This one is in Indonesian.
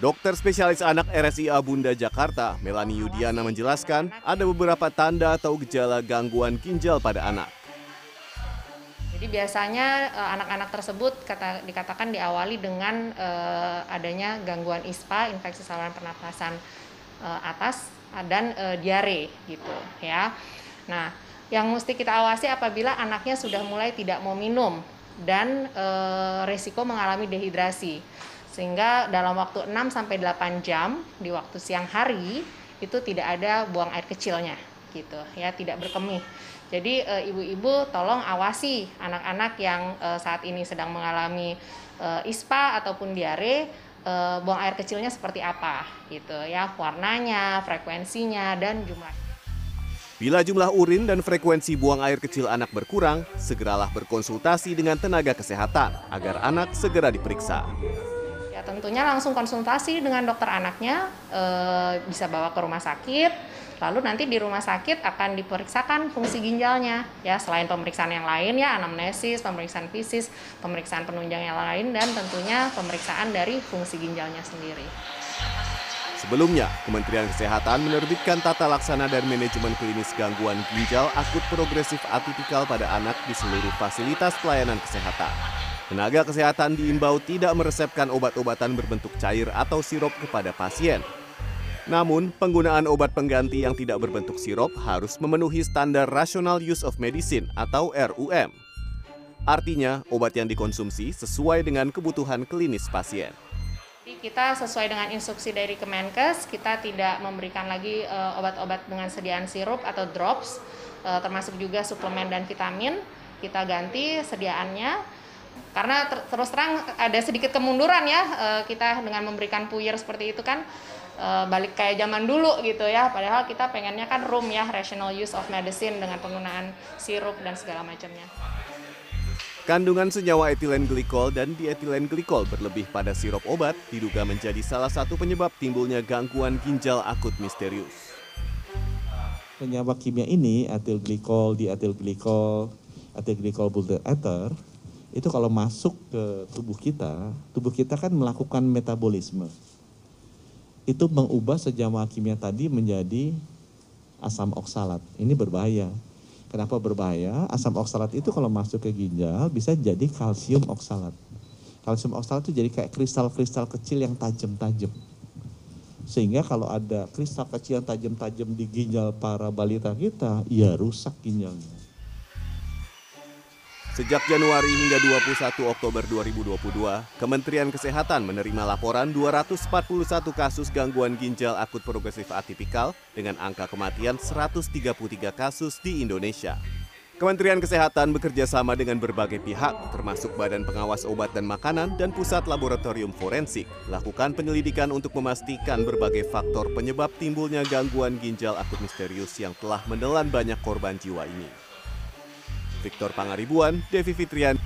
Dokter spesialis anak RSIA Bunda Jakarta, Melani Yudiana menjelaskan ada beberapa tanda atau gejala gangguan ginjal pada anak. Jadi biasanya eh, anak-anak tersebut kata, dikatakan diawali dengan eh, adanya gangguan ISPA, infeksi saluran pernapasan eh, atas dan eh, diare gitu ya. Nah, yang mesti kita awasi apabila anaknya sudah mulai tidak mau minum dan eh, resiko mengalami dehidrasi. Sehingga dalam waktu 6 sampai 8 jam di waktu siang hari itu tidak ada buang air kecilnya gitu ya, tidak berkemih. Jadi e, ibu-ibu tolong awasi anak-anak yang e, saat ini sedang mengalami e, ISPA ataupun diare e, buang air kecilnya seperti apa gitu ya, warnanya, frekuensinya dan jumlah. Bila jumlah urin dan frekuensi buang air kecil anak berkurang, segeralah berkonsultasi dengan tenaga kesehatan agar anak segera diperiksa. Ya tentunya langsung konsultasi dengan dokter anaknya, e, bisa bawa ke rumah sakit, lalu nanti di rumah sakit akan diperiksakan fungsi ginjalnya, ya selain pemeriksaan yang lain ya anamnesis, pemeriksaan fisis, pemeriksaan penunjang yang lain dan tentunya pemeriksaan dari fungsi ginjalnya sendiri. Sebelumnya, Kementerian Kesehatan menerbitkan tata laksana dan manajemen klinis gangguan ginjal akut progresif atipikal pada anak di seluruh fasilitas pelayanan kesehatan. Tenaga kesehatan diimbau tidak meresepkan obat-obatan berbentuk cair atau sirup kepada pasien. Namun, penggunaan obat pengganti yang tidak berbentuk sirup harus memenuhi standar Rational Use of Medicine atau RUM. Artinya, obat yang dikonsumsi sesuai dengan kebutuhan klinis pasien. Kita sesuai dengan instruksi dari Kemenkes, kita tidak memberikan lagi obat-obat dengan sediaan sirup atau drops, termasuk juga suplemen dan vitamin. Kita ganti sediaannya karena ter terus terang ada sedikit kemunduran ya kita dengan memberikan puyer seperti itu kan balik kayak zaman dulu gitu ya padahal kita pengennya kan room ya rational use of medicine dengan penggunaan sirup dan segala macamnya. Kandungan senyawa etilen glikol dan dietilen glikol berlebih pada sirup obat diduga menjadi salah satu penyebab timbulnya gangguan ginjal akut misterius. Senyawa kimia ini, etil glikol, dietil glikol, etil glikol butyl ether, itu kalau masuk ke tubuh kita, tubuh kita kan melakukan metabolisme. Itu mengubah senyawa kimia tadi menjadi asam oksalat. Ini berbahaya. Kenapa berbahaya? Asam oksalat itu kalau masuk ke ginjal bisa jadi kalsium oksalat. Kalsium oksalat itu jadi kayak kristal-kristal kecil yang tajam-tajam. Sehingga kalau ada kristal kecil yang tajam-tajam di ginjal para balita kita, ya rusak ginjalnya. Sejak Januari hingga 21 Oktober 2022, Kementerian Kesehatan menerima laporan 241 kasus gangguan ginjal akut progresif atipikal dengan angka kematian 133 kasus di Indonesia. Kementerian Kesehatan bekerja sama dengan berbagai pihak, termasuk Badan Pengawas Obat dan Makanan dan Pusat Laboratorium Forensik, lakukan penyelidikan untuk memastikan berbagai faktor penyebab timbulnya gangguan ginjal akut misterius yang telah menelan banyak korban jiwa ini. Victor Pangaribuan, Devi Fitrian,